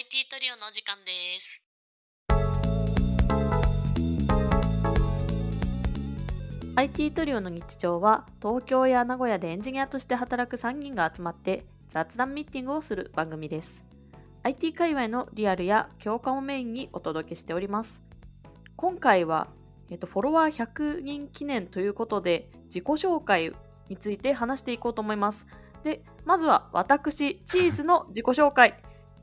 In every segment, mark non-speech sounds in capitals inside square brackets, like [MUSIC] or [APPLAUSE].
IT トリオのお時間です。IT トリオの日常は東京や名古屋でエンジニアとして働く3人が集まって雑談ミーティングをする番組です。IT 界隈のリアルや共感をメインにお届けしております。今回は、えっと、フォロワー100人記念ということで自己紹介について話していこうと思います。で、まずは私、チーズの自己紹介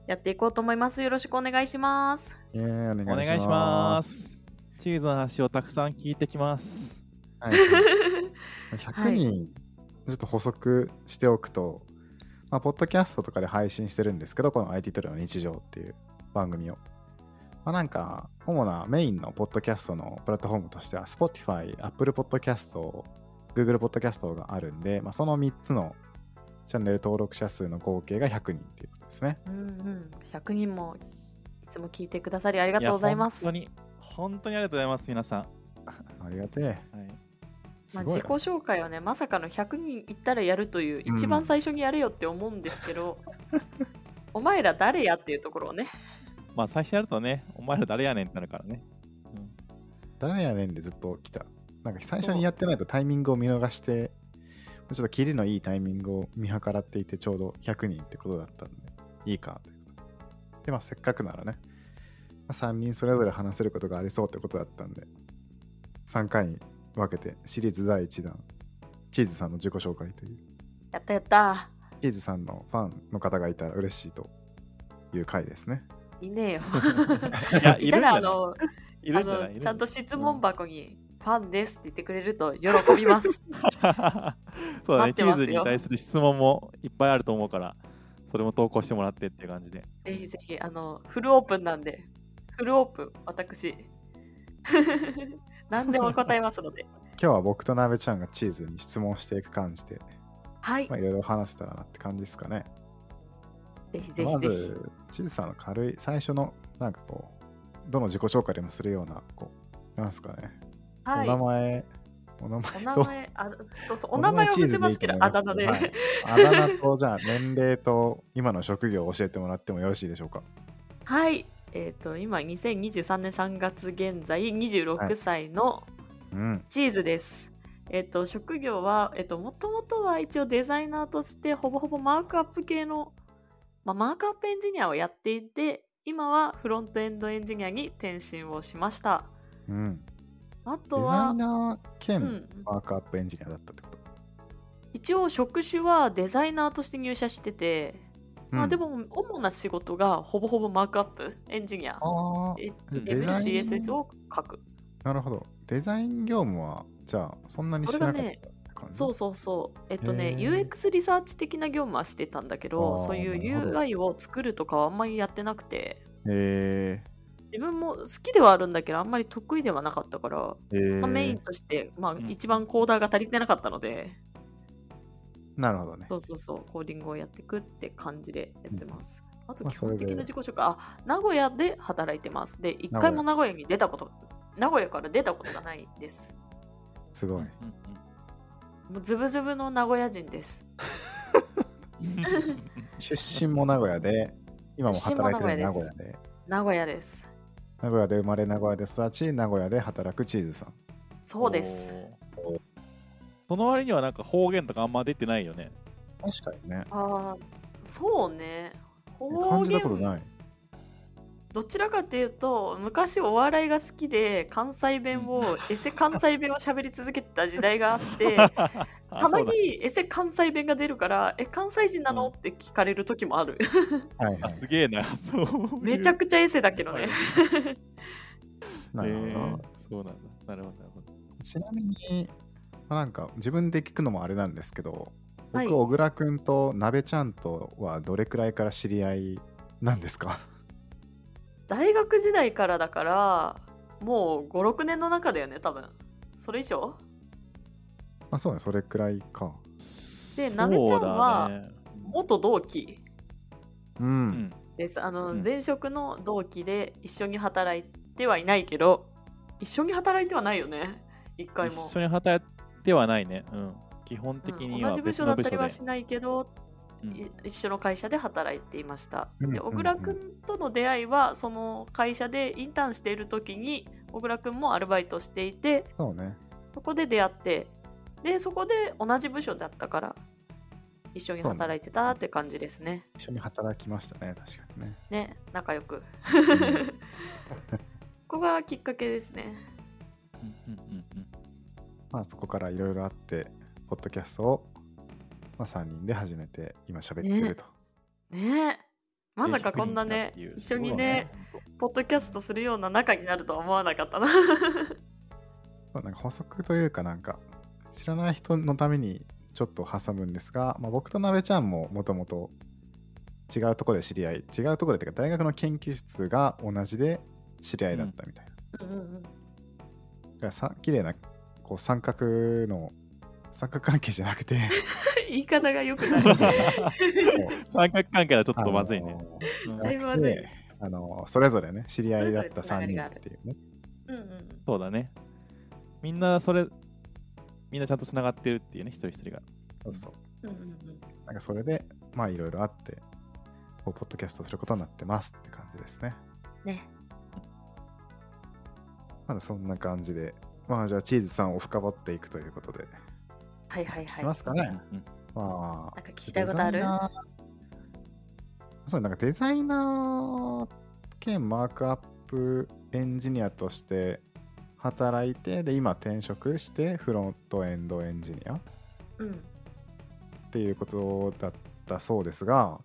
やっていこうと思います。よろしくお願いします。えー、お願いします。チーズの話をたくさん聞いてきます。はい、[LAUGHS] 100人、ちょっと補足しておくと、まあ、ポッドキャストとかで配信してるんですけど、この IT トリオの日常っていう番組を。まあ、なんか、主なメインのポッドキャストのプラットフォームとしては、Spotify、Apple Podcast、Google Podcast があるんで、まあ、その3つのチャンネル登録者数の合計が100人っていうことですね。うんうん、100人もいつも聞いてくださりありがとうございます。や本当に、本当にありがとうございます、皆さん。ありがてえ。はい、まあ、すごい自己紹介はね、まさかの100人いったらやるという、うん一番最初にやれよって思うんですけど、[LAUGHS] お前ら誰やっていうところをね、まあ、最初やるとね、お前ら誰やねんってなるからね。うん誰やねんでずっと来た。なんか最初にやってないとタイミングを見逃して、ちょっとキリのいいタイミングを見計らっていてちょうど100人ってことだったんで、いいかということで。で、まあせっかくならね、まあ、3人それぞれ話せることがありそうってことだったんで、3回に分けてシリーズ第1弾、チーズさんの自己紹介という、やったやったチーズさんのファンの方がいたら嬉しいという回ですね。いねえよ。[LAUGHS] いや、いるんじゃない？らあのいるんじゃない？あのちゃんと質問ば箱に、ファンですって言ってくれると喜びます。[LAUGHS] そうだね、チーズに対する質問もいっぱいあると思うから、それも投稿してもらってっていう感じで。ぜひぜひ、あの、フルオープンなんで、フルオープン、私。[LAUGHS] 何でも答えますので。今日は僕となべちゃんがチーズに質問していく感じで、はいまあ、いろいろ話せたらなって感じですかね。ぜひぜまひぜひ。ず、チーズさんの軽い、最初の、なんかこう、どの自己紹介でもするような、こう、なんすかね、はい。お名前、お名お前と、名前、あそうそうお名前は伏せますけど、あだ名で。はいあだ名と、じゃあ、年齢と、今の職業を教えてもらってもよろしいでしょうか？はい。えっ、と、今、2023年3月現在、26歳のうん。チーズです。えっ、と、職業は、えっ、と、もともとは一応デザイナーとして、ほぼほぼマークアップ系の、まあ、マークアップエンジニアをやっていて、今はフロントエンドエンジニアに転身をしました。うん。あ、とはデザイナー兼うん、マークアップエンジニアだったってこと？一応職種はデザイナーとして入社してて、まあ、でも主な仕事がほぼほぼマークアップエンジニア。ああ、HTML、デザイン？CSS を書く。なるほど。デザイン業務は、じゃあ、そんなにしなかったそうそうそう。えっとね、UX リサーチ的な業務はしてたんだけど、そういう UI を作るとかはあんまりやってなくて、へ自分も好きではあるんだけど、あんまり得意ではなかったから、え。へえ。まあ、メインとして、まあう、ん一番コーダーが足りてなかったので、なるほどね。そうそうそう、コーディングをやっていくって感じでやってます。あと、まあ基本的な自己紹介、あ、名古屋で働いてます。で、一回も名古屋に出たこと、名古屋から出たことがないです。すごい。うんうんもうズブズブの名古屋人です。う [LAUGHS] ん出身も名古屋で、今も働いてる名古屋で。名古屋です。名古屋で生まれ、名古屋で育ち、名古屋で働くチーズさん。そうです。その割にはなんか方言とかあんま出てないよね。確かにね。ああ、そうね。方感じたこと言ない？どちらかというと昔お笑いが好きで関西弁をエセ関西弁を喋り続けてた時代があって [LAUGHS] たまにエセ関西弁が出るから「え関西人なの?」って聞かれる時もあるあはいはい。すげえな。そうめちゃくちゃエセだけどねなるほど。えーそうなんだ。なるほど、なるほど。ちなみに、まあなんか自分で聞くのもあれなんですけど、僕、はい小倉くんとなべちゃんとはどれくらいから知り合いなんですか？大学時代からだからもう56年の中だよね多分それ以上？まあそうね、それくらいか。でなべちゃんは元同期う。うんん。ですあの、うん前職の同期で一緒に働いてはいないけど一緒に働いてはないよね一回も一緒に働いてはないね。うん。基本的にうん同じ部署だったり。はしないけどうんい一緒の会社で働いていました。でうんうんうん小倉くんとの出会いはその会社でインターンしている時に小倉くんもアルバイトしていてそうね。そこで出会ってでそこで同じ部署だったから一緒に働いてたって感じですね。一緒に働きましたね、確かにね。ね仲良く。[LAUGHS] ここがきっかけですね。うんうんうんうんまあそこからいろいろあって、ポッドキャストを、まあ、3人で始めて、今喋ってると。ねえまさかこんなね一緒にねすごいポッドキャストするような仲になるとは思わなかったな。[LAUGHS] なんか補足というかなんか知らない人のためにちょっと挟むんですが、まあ、僕となべちゃんももともと違うところで知り合い違うところでっていうか大学の研究室が同じで知り合いだったみたいな、うんうんうん。だからさ綺麗なこう三角の三角関係じゃなくて。[LAUGHS] 言い方が良くない。[LAUGHS] 三角関係はちょっとまずいね。あのうん。だいぶまずい。であのそれぞれね知り合いだった3人っていうね。うんうん。そうだね。みんなそれ、みんなちゃんとつながってるっていうね、一人一人が。そうそううんうんうんなんかそれでまあいろいろあってこうポッドキャストすることになってますって感じですねね。まだそんな感じで、まあじゃあチーズさんを深掘っていくということで、はいはいはい。いますかね。うんなまあ、んか聞きたいことある？そう、なんかデザイナー兼マークアップエンジニアとして働いて、で、今転職してフロントエンドエンジニアっうん。ていうことだったそうですが、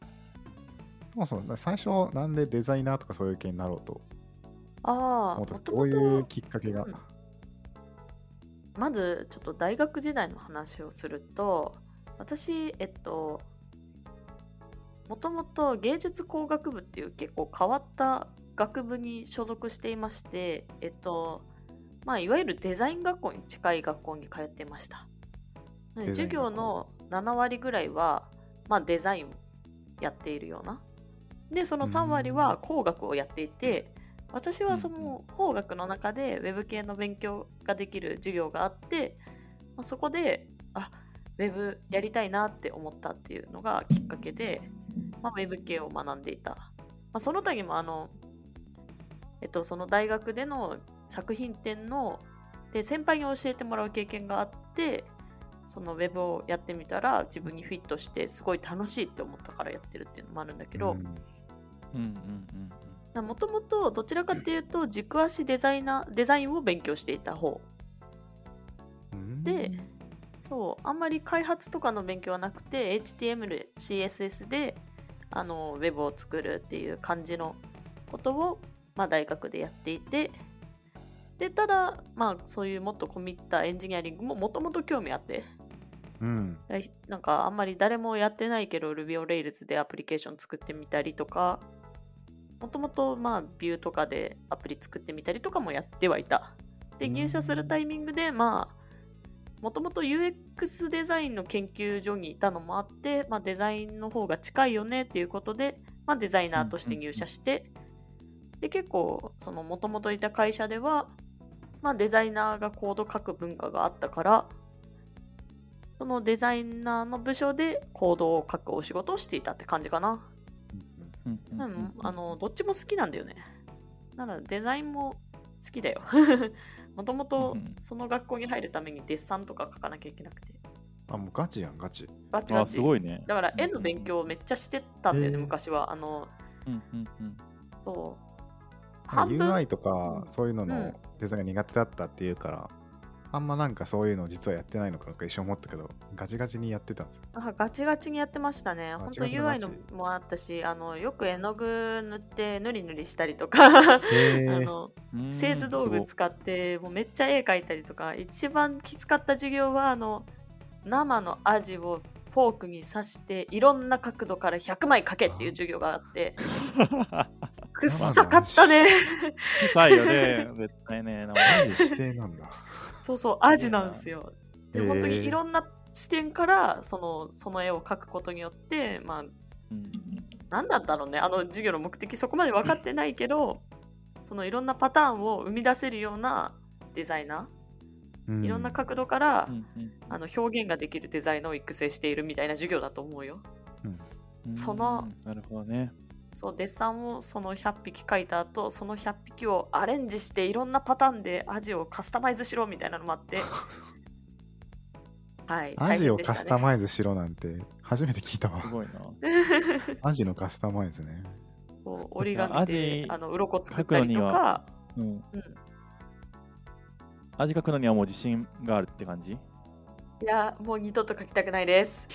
そもそも最初なんでデザイナーとかそういう系になろうとああ、どういうときっかけが、うん。まずちょっと大学時代の話をすると私えっともともと芸術工学部っていう結構変わった学部に所属していましてえっとまあいわゆるデザイン学校に近い学校に通っていました。授業の7割ぐらいは、まあ、デザインをやっているような。でその3割は工学をやっていて私はその工学の中でウェブ系の勉強ができる授業があって、まあ、そこであウェブやりたいなって思ったっていうのがきっかけで、まあ、ウェブ系を学んでいた、まあ、その他にもあの、えっと、その大学での作品展ので先輩に教えてもらう経験があってそのウェブをやってみたら自分にフィットしてすごい楽しいって思ったからやってるっていうのもあるんだけど、うん。うんうんもともとどちらかというと軸足デザイナーデザインを勉強していた方。うん。でそうあんまり開発とかの勉強はなくて HTML、CSS であのウェブを作るっていう感じのことを、まあ、大学でやっていてでただ、まあ、そういうもっと込み入ったエンジニアリングももともと興味あって。うん。なんかあんまり誰もやってないけど Ruby on Rails でアプリケーション作ってみたりとかもともとまあビューとかでアプリ作ってみたりとかもやってはいた。でうん。入社するタイミングでまあもともと UX デザインの研究所にいたのもあって、まあ、デザインの方が近いよねっていうことで、まあ、デザイナーとして入社して、で結構そのもともといた会社では、まあ、デザイナーがコード書く文化があったからそのデザイナーの部署でコードを書くお仕事をしていたって感じかな。うんあのどっちも好きなんだよね。なのでデザインも好きだよ。[LAUGHS] もともとうんその学校に入るためにデッサンとか書かなきゃいけなくて。あ、もうガチやん、ガチ。あ、バチバチ。すごいね。だから絵の勉強をめっちゃしてたんだよね、昔は。あの、うんうんうんそう。半分？UI とかうん。そういうののうん。デザインが苦手だったっていうから、あんまなんかそういうの実はやってないのかとか一瞬思ったけど、ガチガチにやってたんですよ。あガチガチにやってましたね。ガ本当 UI チのもあったし、あのよく絵の具塗って塗り塗りしたりとか、[LAUGHS] あのうん製図道具使ってもうめっちゃ絵描いたりとか一番きつかった授業はあの生のアジをフォークに刺していろんな角度から100枚描けっていう授業があって [LAUGHS] くっさかったね。臭いよね、[LAUGHS] 絶対ね。マジ指定なんだ。そうそうアジなんですよ。で本当にいろんな視点からそのその絵を描くことによってまあうん。何だったろうね。あの授業の目的そこまで分かってないけどそのいろんなパターンを生み出せるようなデザイナうーいろんな角度から、うんうん。あの表現ができるデザイナーを育成しているみたいな授業だと思うよ。うん。そのうん。なるほどね。そうデッサンをその100匹描いた後その100匹をアレンジしていろんなパターンでアジをカスタマイズしろみたいなのもあってはいアジをカスタイマイズしろなんて初めて聞いたわ。すごいな。ズ [LAUGHS] アジのカスタマイズね。折り紙でアジあの鱗作ったりと描くのにか、うん。うん、味書くのにはもう自信があるって感じ？いやもう二度と描きたくないです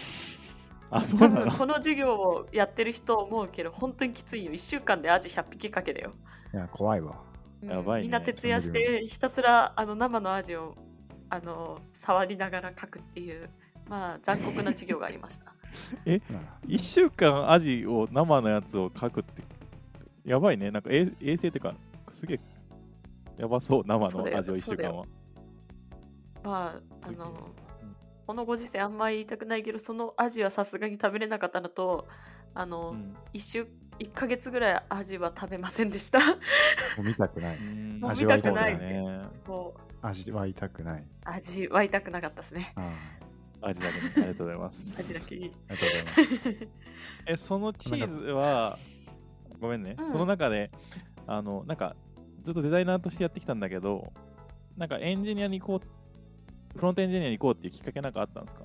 あ、[LAUGHS] そう多なの？分この授業をやってる人思うけど本当にきついよ。1週間でアジ100匹かけだよ、いや、怖いわ。うん。やばいねみんな徹夜してひたすらあの生のアジをあの触りながら描くっていうまあ残酷な授業がありました。[LAUGHS] うん。1週間アジを生のやつを描くってやばいね。なんか衛衛生っていうかすげえやばそう生のアジを1週間は。まああの、うんこのご時世あんまり言いたくないけどそのアジはさすがに食べれなかったのとあの、うん。一週1ヶ月ぐらいアジは食べませんでした。[LAUGHS] もう見たくない。味わいたくない味は痛くない。味わいたくなかったですね。あアジだけ。にありがとうございます。アジだけ。にありがとうございます。[LAUGHS] えそのチーズはごめんね、うん。その中であのなんかずっとデザイナーとしてやってきたんだけどなんかエンジニアに行こうフロントエンジニアに行こうっていうきっかけなんかあったんですか？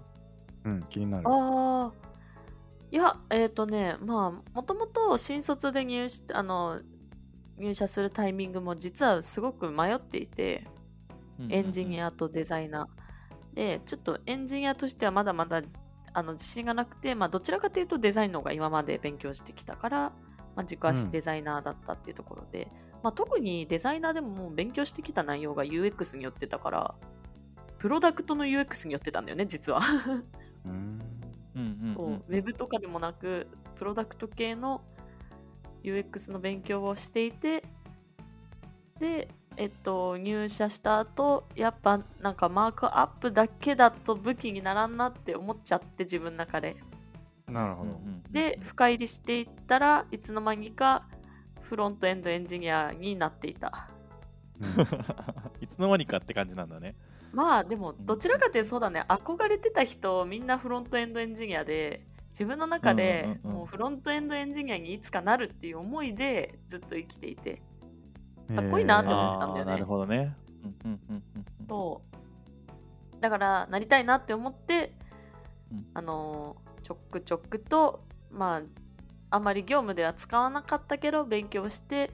うん、気になる。ああいやえっ、とねまあもともと新卒で入しあの入社するタイミングも実はすごく迷っていてエンジニアアとデザイナー。でちょっとエンジニアとしてはまだまだあの自信がなくて、まあ、どちらかというとデザインの方が今まで勉強してきたから、まあ、軸足うんデザイナーだったっていうところで、まあ、特にデザイナーでももう勉強してきた内容が UX によってたからプロダクトの UX によってたんだよね実は。うウェブとかでもなくプロダクト系の UX の勉強をしていてでえっと入社した後やっぱなんかマークアップだけだと武器にならんなって思っちゃって自分の中で。なるほど。で深入りしていったらいつの間にかフロントエンドエンジニアになっていた。うん。[LAUGHS] いつの間にかって感じなんだね。まあでもどちらかというとそうだね。憧れてた人みんなフロントエンドエンジニアで自分の中でもうフロントエンドエンジニアにいつかなるっていう思いでずっと生きていて。かっこいいなって思ってたんだよね。あーなるほどね。うんうんそう。だからなりたいなって思って、うん。あのーちょくちょくとまああんまり業務では使わなかったけど勉強して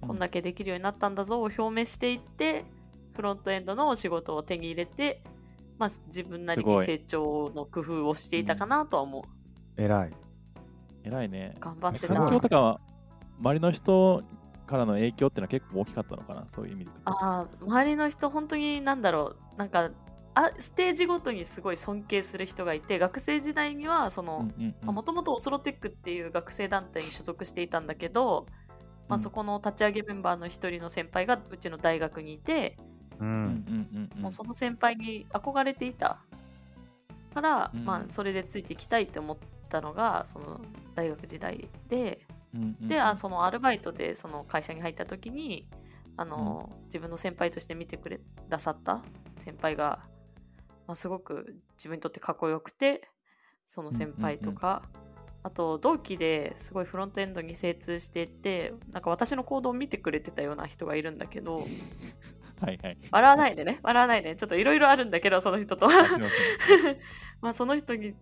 こんだけできるようになったんだぞを表明していってフロントエンドのお仕事を手に入れて、まあ、自分なりに成長の工夫をしていたかなとは思う、偉い。偉いね。頑張ってた。環境とかは周りの人からの影響ってのは結構大きかったのかなそういう意味で。あー周りの人本当になんだろう。なんかあステージごとにすごい尊敬する人がいて学生時代にはもともとオスロテックっていう学生団体に所属していたんだけど、まあ、うん。そこの立ち上げメンバーの一人の先輩がうちの大学にいて、もうその先輩に憧れていた。から、うん。まあ、それでついていきたいって思ったのがその大学時代でうんうんうん。であそのアルバイトでその会社に入った時にあの、自分の先輩として見てくれくださった先輩が、まあ、すごく自分にとってかっこよくてその先輩とか、あと同期ですごいフロントエンドに精通していてなんか私の行動を見てくれてたような人がいるんだけどはいはい。笑わないでね。笑わないで。ちょっといろいろあるんだけどその人とあすいま [LAUGHS] あその人に、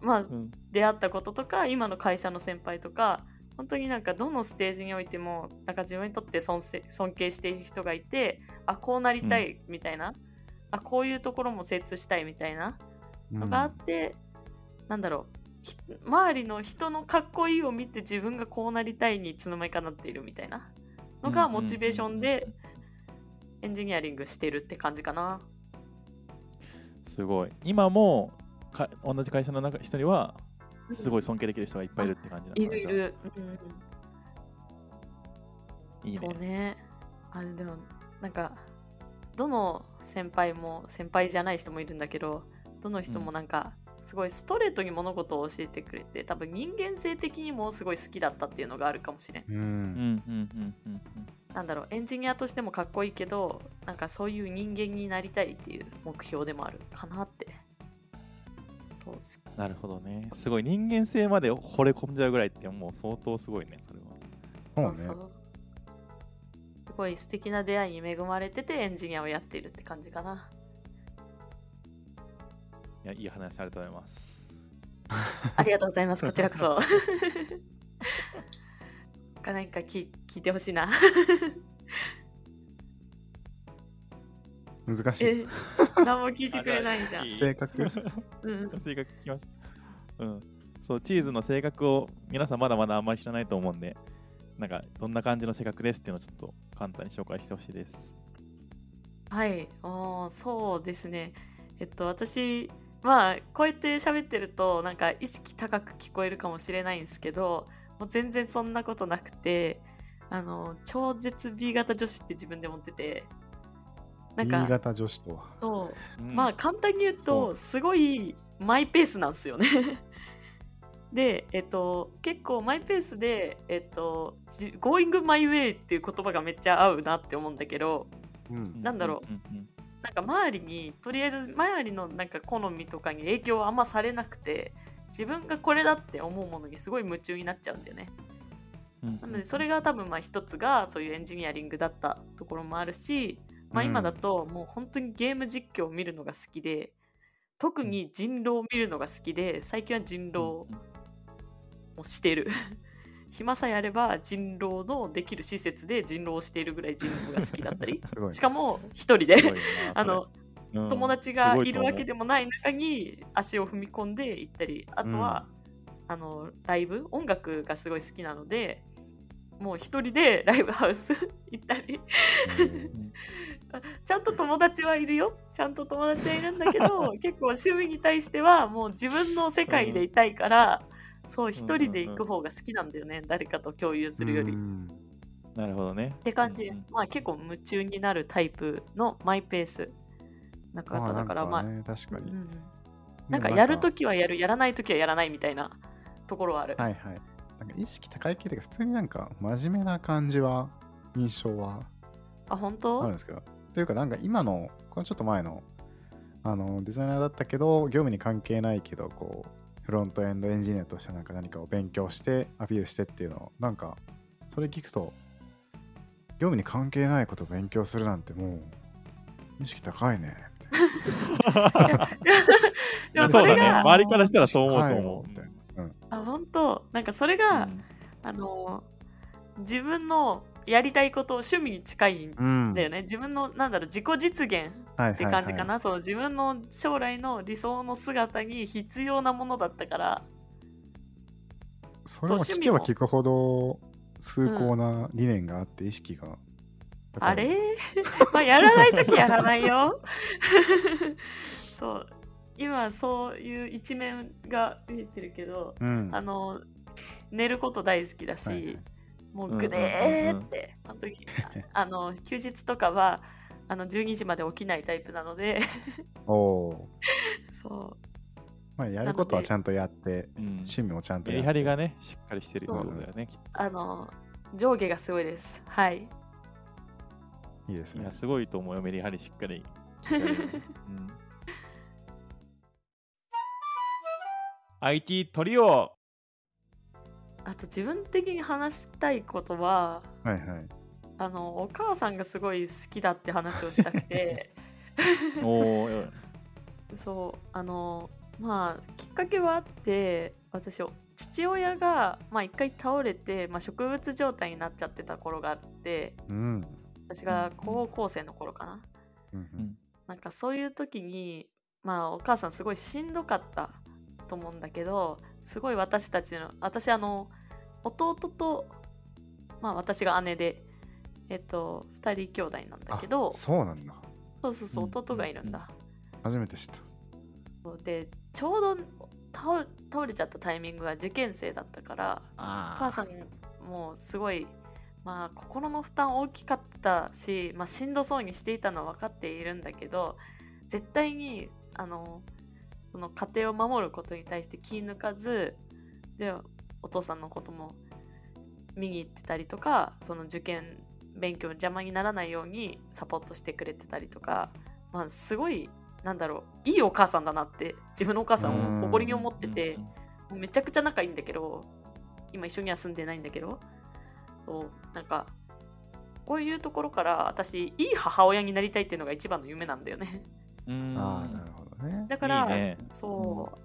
まあ、うん。出会ったこととか今の会社の先輩とか本当になんかどのステージにおいてもなんか自分にとって尊せ尊敬している人がいてあこうなりたいみたいな、あこういうところも精通したいみたいな。のがあって、なんだろう。ひ周りの人のかっこいいを見て自分がこうなりたいにいつの間にかなっているみたいな。のがモチベーションでエンジニアリングしてるって感じかな。すごい。今もか同じ会社の中人にはすごい尊敬できる人がいっぱいいるって感じなのいるいる。うんいいそうね。ね。あれでも、なんか、どの先輩も、先輩じゃない人もいるんだけど、どの人もなんか、すごいストレートに物事を教えてくれて、多分人間性的にもすごい好きだったっていうのがあるかもしれん。う。うんんうんうんうんなんだろう、エンジニアとしてもかっこいいけど、なんかそういう人間になりたいっていう目標でもあるかなって。なるほどね。すごい人間性まで惚れ込んじゃうぐらいってもう相当すごいね、それは。そうねすごい素敵な出会いに恵まれててエンジニアをやっているって感じかな。いや、いい話ありがとうございます。[LAUGHS] ありがとうございます。こちらこそ。[LAUGHS] か何か聞聞いてほしいな。[LAUGHS] 難しいえ、何も聞いてくれないじゃん。性格うん、性格聞きました。うん。そう、チーズの性格を皆さんまだまだあんまり知らないと思うんで、なんかどんな感じの性格ですっていうのをちょっと簡単に紹介してほしいです。はい、おーそうですね。えっと、私、まあ、こうやって喋ってると、なんか意識高く聞こえるかもしれないんですけど、もう全然そんなことなくて、あの、超絶 B 型女子って自分で思ってて、なん B か、型女子とは。そう、うん。まあ簡単に言うそとう。すごいマイペースなんですよね。[LAUGHS] で、えっと、結構マイペースで、えっと、じ Going my way っていう言葉がめっちゃ合うなって思うんだけど、うん。なんだろう。うんうん。なんか周りにとりあえず周りのなんか好みとかに影響はあんまされなくて自分がこれだって思うものにすごい夢中になっちゃうんだよね。なのでそれが多分まあ一つがそういうエンジニアリングだったところもあるし、まあ、うん。今だともう本当にゲーム実況を見るのが好きで特に人狼を見るのが好きで最近は人狼をしてる。[LAUGHS] 暇さえあれば人狼のできる施設で人狼をしているぐらい人狼が好きだったり。[LAUGHS] しかも一人で。あの、友達がいるわけすでもない中に足を踏み込んで行ったりあとは、あのライブ？音楽がすごい好きなのでもう一人で [LAUGHS] ライブハウス行ったり。うん [LAUGHS] ちゃんと友達はいるよ。ちゃんと友達はいるんだけど [LAUGHS] 結構趣味に対してはもう自分の世界でいたいから、そう一人で行く方が好きなんだよね、誰かと共有するより。なるほどね。て感じ、うんうん。まあ結構夢中になるタイプのマイペースなまあ方だから、まあ、ね確かに。うんなんかやるときはやる、やらないときはやらないみたいなところはある。はいはい。なんか意識高い系というか普通になんか真面目な感じは印象はあ、本あるん当ですけど。というかなんか今のこのちょっと前のあのデザイナーだったけど業務に関係ないけどこうフロントエンドエンジニアとしてなんか何かを勉強してアピールしてっていうのをなんかそれ聞くと業務に関係ないことを勉強するなんてもう意識高いね [LAUGHS] でもそうだね。それが、周りからしたらそう思うと思う。わみたいなあ、本当なんかそれが、あの、自分のやりたいことを趣味に近いんうんだよね。自分の、なんだろう、自己実現はいって感じかな。その自分の将来の理想の姿に必要なものだったから、それも聞けば聞くほど崇高な理念があって意識があれ？[LAUGHS] まあやらないときやらないよ。[LAUGHS] そう。今そういう一面が見えてるけど、うんあの、寝ること大好きだし、はいはいもううんうんうんうんぐでーって、本当に、あ [LAUGHS] あの、休日とかは、あの、12時まで起きないタイプなので、おおそう。まあやることはちゃんとやってうん趣味もちゃんとメやってリハリがね、しっかりしてるだよね。きっあの、上下がすごいです。はい。いいですね。といや、すごいと思うよ、メリハリしっかり。[LAUGHS] うん。IT トリオあと自分的に話したいことは、はいはい。あの、お母さんがすごい好きだって話をしたくて、[LAUGHS] そうあのまあきっかけはあって私父親がまあ一回倒れて、まあ、植物状態になっちゃってた頃があって。うん私が高校生の頃かな、うんうん。なんかそういう時にまあお母さんすごいしんどかったと思うんだけどすごい私たちの私あの弟とまあ私が姉でえっと2人兄弟なんだけどあそうなんだ。そうそうそううん。弟がいるんだ、初めて知った。でちょうど倒倒れちゃったタイミングが受験生だったからおあ母さんもすごい、まあ、心の負担大きかったし、まあ、しんどそうにしていたのは分かっているんだけど絶対にあのその家庭を守ることに対して気抜かずでお父さんのことも見に行ってたりとかその受験勉強の邪魔にならないようにサポートしてくれてたりとか、まあ、すごいなんだろういいお母さんだなって自分のお母さんを誇りに思っててめちゃくちゃ仲いいんだけど今一緒には住んでないんだけどそうなんかこういうところから私いい母親になりたいっていうのが一番の夢なんだよね。うん。ああなるほどね。だからいいね。そう、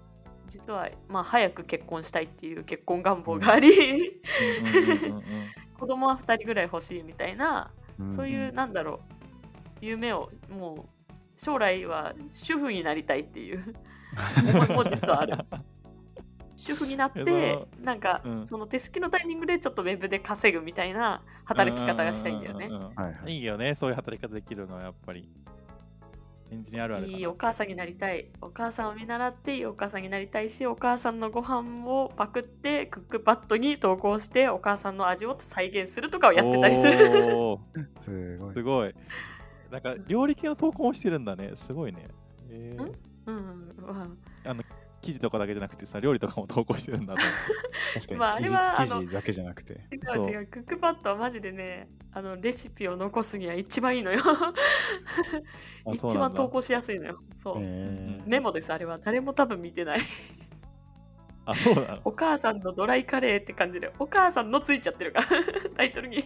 実はまあ早く結婚したいっていう結婚願望があり、うん。[LAUGHS] うんうんうん子供は2人ぐらい欲しいみたいな、ん。そういうなんだろう夢をもう将来は主婦になりたいっていう思いも実はある [LAUGHS] 主婦になっえてなんか、うん。その手すきのタイミングでちょっとウェブで稼ぐみたいな働き方がしたいんだよね。うううんうんはいはい。いいよね、そういう働き方できるのはやっぱり。エンジニアあるあるいいお母さんになりたい。お母さんを見習っていいお母さんになりたいしお母さんのご飯をパクってクックパッドに投稿してお母さんの味を再現するとかをやってたりする。すごいすごい。なんか料理系の投稿もしてるんだね。すごいね。えー。ん。うん。まあ記事とかだけじゃなくてさ、料理とかも投稿してるんだと。思って。確かに、まああれは技術あの記事だけじゃなくて。違そう。う違うクックパッドはマジでねあのレシピを残すには一番いいのよ。[LAUGHS] 一番投稿しやすいのよ。そう、えメモですあれは。誰も多分見てない。あ、そうなの？[LAUGHS] お母さんのドライカレーって感じでお母さんのついちゃってるから [LAUGHS] タイトルに。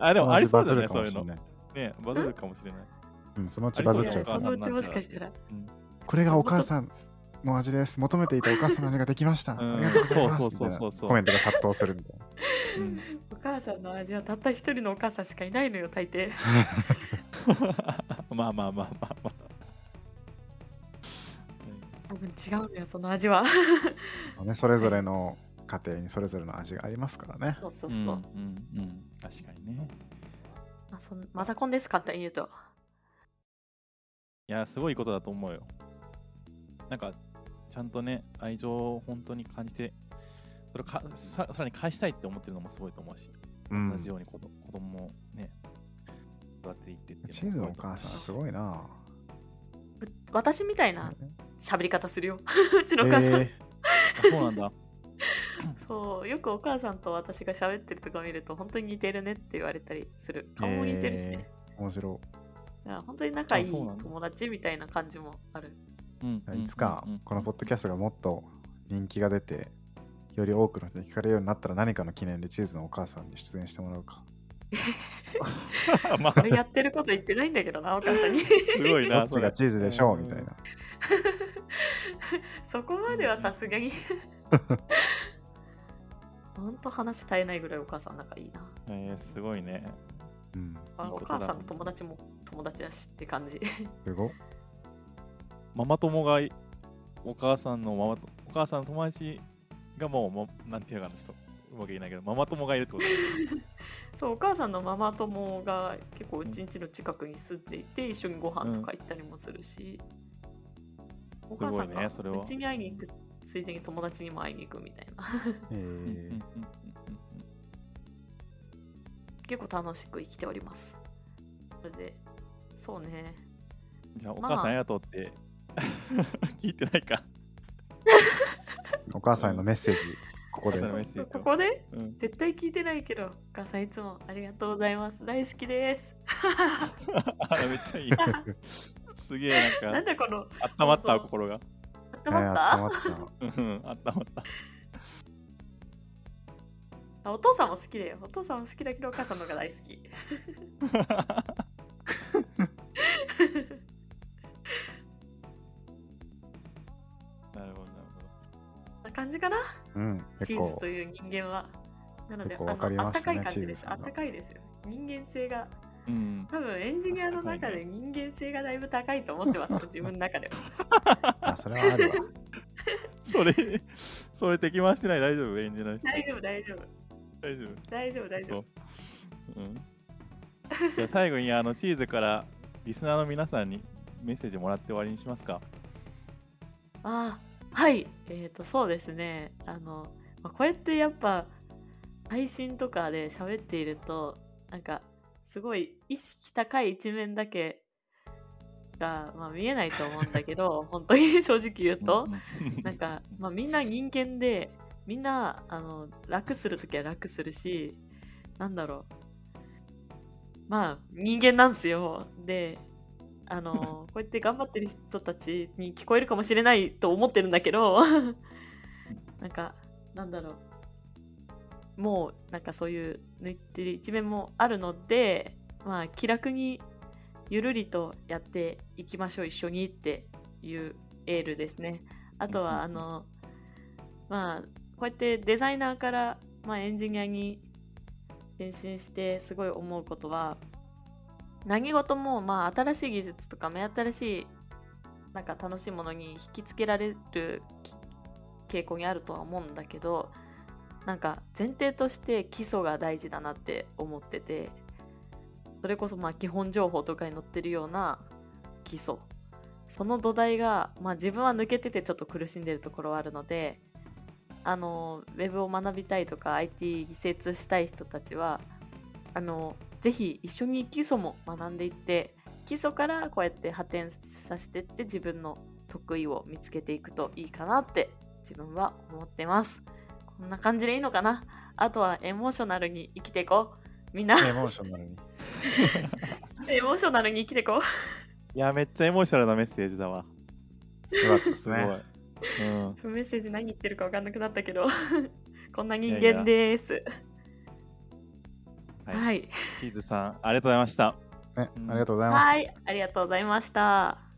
あ、でもありそうだね、そういうの。るかもしれない。ね、バズるかもしれない。うん、そのうちバズっちゃうからそのうちもしかしたら。これがお母さんの味です。求めていたお母さんの味ができました、うん。ありがとうございます。そうそうそうそう。みたいな。コメントが殺到するみたいな。うん。お母さんの味はたった一人のお母さんしかいないのよ大抵。[LAUGHS] まあまあまあまあまあ。多分違うのよその味は。[LAUGHS] ね、それぞれの家庭にそれぞれの味がありますからね。そうそうそう、うんうんうん、確かにね。まあ、そんマザコンです簡単に言うと。いや、すごいことだと思うよ。なんか、ちゃんとね、愛情を本当に感じて、それをかささらに返したいって思ってるのもすごいと思うし、うん。同じように子ど子供をね、育てていってってチーズのお母さんすごいな。う私みたいな喋り方するよ。[LAUGHS] うちのお母さん、えあそうなんだ。[LAUGHS] そうよくお母さんと私が喋ってるとか見ると本当に似てるねって言われたりする。顔も似てるしね、ー。面白。だから本当に仲いい友達みたいな感じもある。うんい。いつかこのポッドキャストがもっと人気が出て、より多くの人に聞かれるようになったら何かの記念でチーズのお母さんに出演してもらうか。[LAUGHS] まあ、やってること言ってないんだけどなお母さんにすごいな。[LAUGHS] どっちがチーズでしょうみたいな。そこまではさすがにほんと話絶えないぐらいお母さん仲いいな、えー、すごいね。うん。まあお母さんの友達も友達だしって感じすごっママ友がいお母さんのママとお母さんの友達がもう、もなんていうのかな、ちょっとうまく言えないけど、ママ友がいるってこと。[LAUGHS] そうお母さんのママ友が結構うちんちの近くに住んでいて、一緒にご飯とか行ったりもするし、お母さんがねそれは。うちに会いに行くついでに友達にも会いに行くみたいな。結構楽しく生きております。それでそうね。じゃあ、おまあ母さんありがとうって聞いてないか。お母さんへのメッセージ、ここで。お母さん。のメッセージを。ここで？うん、絶対聞いてないけどお母さんいつもありがとうございます。大好きです。あめっちゃいい。すげえなんか、なんだこのあったまった心が。温えーまった、温まった。うん、あったまった。あお父さんも好きだよ。お父さんも好きだけどお母さんの方が大好き [LAUGHS] 感じかな？うん、チ結構ーズという人間は。なので、ねあったかい感じです。あったかいですよ。人間性が、ど。うん。多分エンジニアの中で人間性がだいぶ高いと思ってます、[LAUGHS] 自分の中では。あそれはあるわ。[LAUGHS] それ、それ敵回してない？大丈夫？エンジニアの人。大丈夫、大丈夫。大丈夫？大丈夫、大丈そ夫う。。うん。じゃあ最後にあのチーズからリスナーの皆さんにメッセージもらって終わりにしますか。あーはい。えっ、と、そうですね。あの、まあ、こうやってやっぱ、配信とかで喋っていると、なんか、すごい意識高い一面だけが、まあ、見えないと思うんだけど、[LAUGHS] 本当に正直言うと。うんなんか、まあ、みんな人間でみんなあの楽するときは楽するしなんだろうまあ人間なんすよであのこうやって頑張ってる人たちに聞こえるかもしれないと思ってるんだけどなんかなんだろう。もうなんかそういう抜いてる一面もあるのでまあ気楽にゆるりとやっていきましょう一緒にっていうエールですね。あとはあのまあこうやってデザイナーから、まあ、エンジニアに転身してすごい思うことは何事もまあ新しい技術とか目新しいなんか楽しいものに引きつけられる傾向にあるとは思うんだけどなんか前提として基礎が大事だなって思っててそれこそまあ基本情報とかに載ってるような基礎。その土台が、まあ、自分は抜けててちょっと苦しんでるところはあるのであのウェブを学びたいとか IT 精通したい人たちはあのぜひ一緒に基礎も学んでいって基礎からこうやって発展させていって自分の得意を見つけていくといいかなって自分は思ってますこんな感じでいいのかな？あとはエモーショナルに生きていこうみんなエモーショナルに。エモーショナルに生きていこういや、めっちゃエモーショナルなメッセージだわ。よかったですすごい。ね。うん。そのメッセージ何言ってるか分かんなくなったけど [LAUGHS] こんな人いやいや間ですはい。はい。キーズさん、ありがとうございました。ねうん。ありがとうございます。はい。ありがとうございました「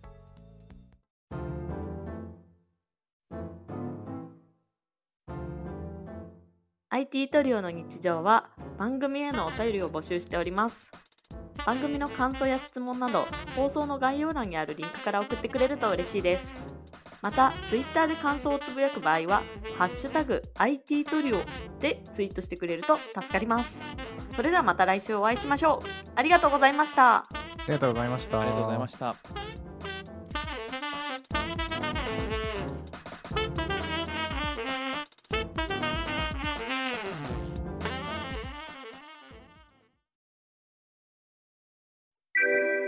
IT トリオの日常」は番組へのお便りを募集しております。番組の感想や質問など放送の概要欄にあるリンクから送ってくれると嬉しいです。また Twitter で感想をつぶやく場合は「ハッシュタグ #IT トリオ」でツイートしてくれると助かりますそれではまた来週お会いしましょうありがとうございましたありがとうございました。ありがとうございました。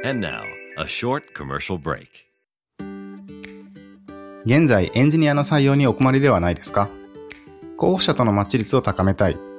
And now, a short commercial break. 現在エンジニアの採用にお困りではないですか？候補者とのマッチ率を高めたい、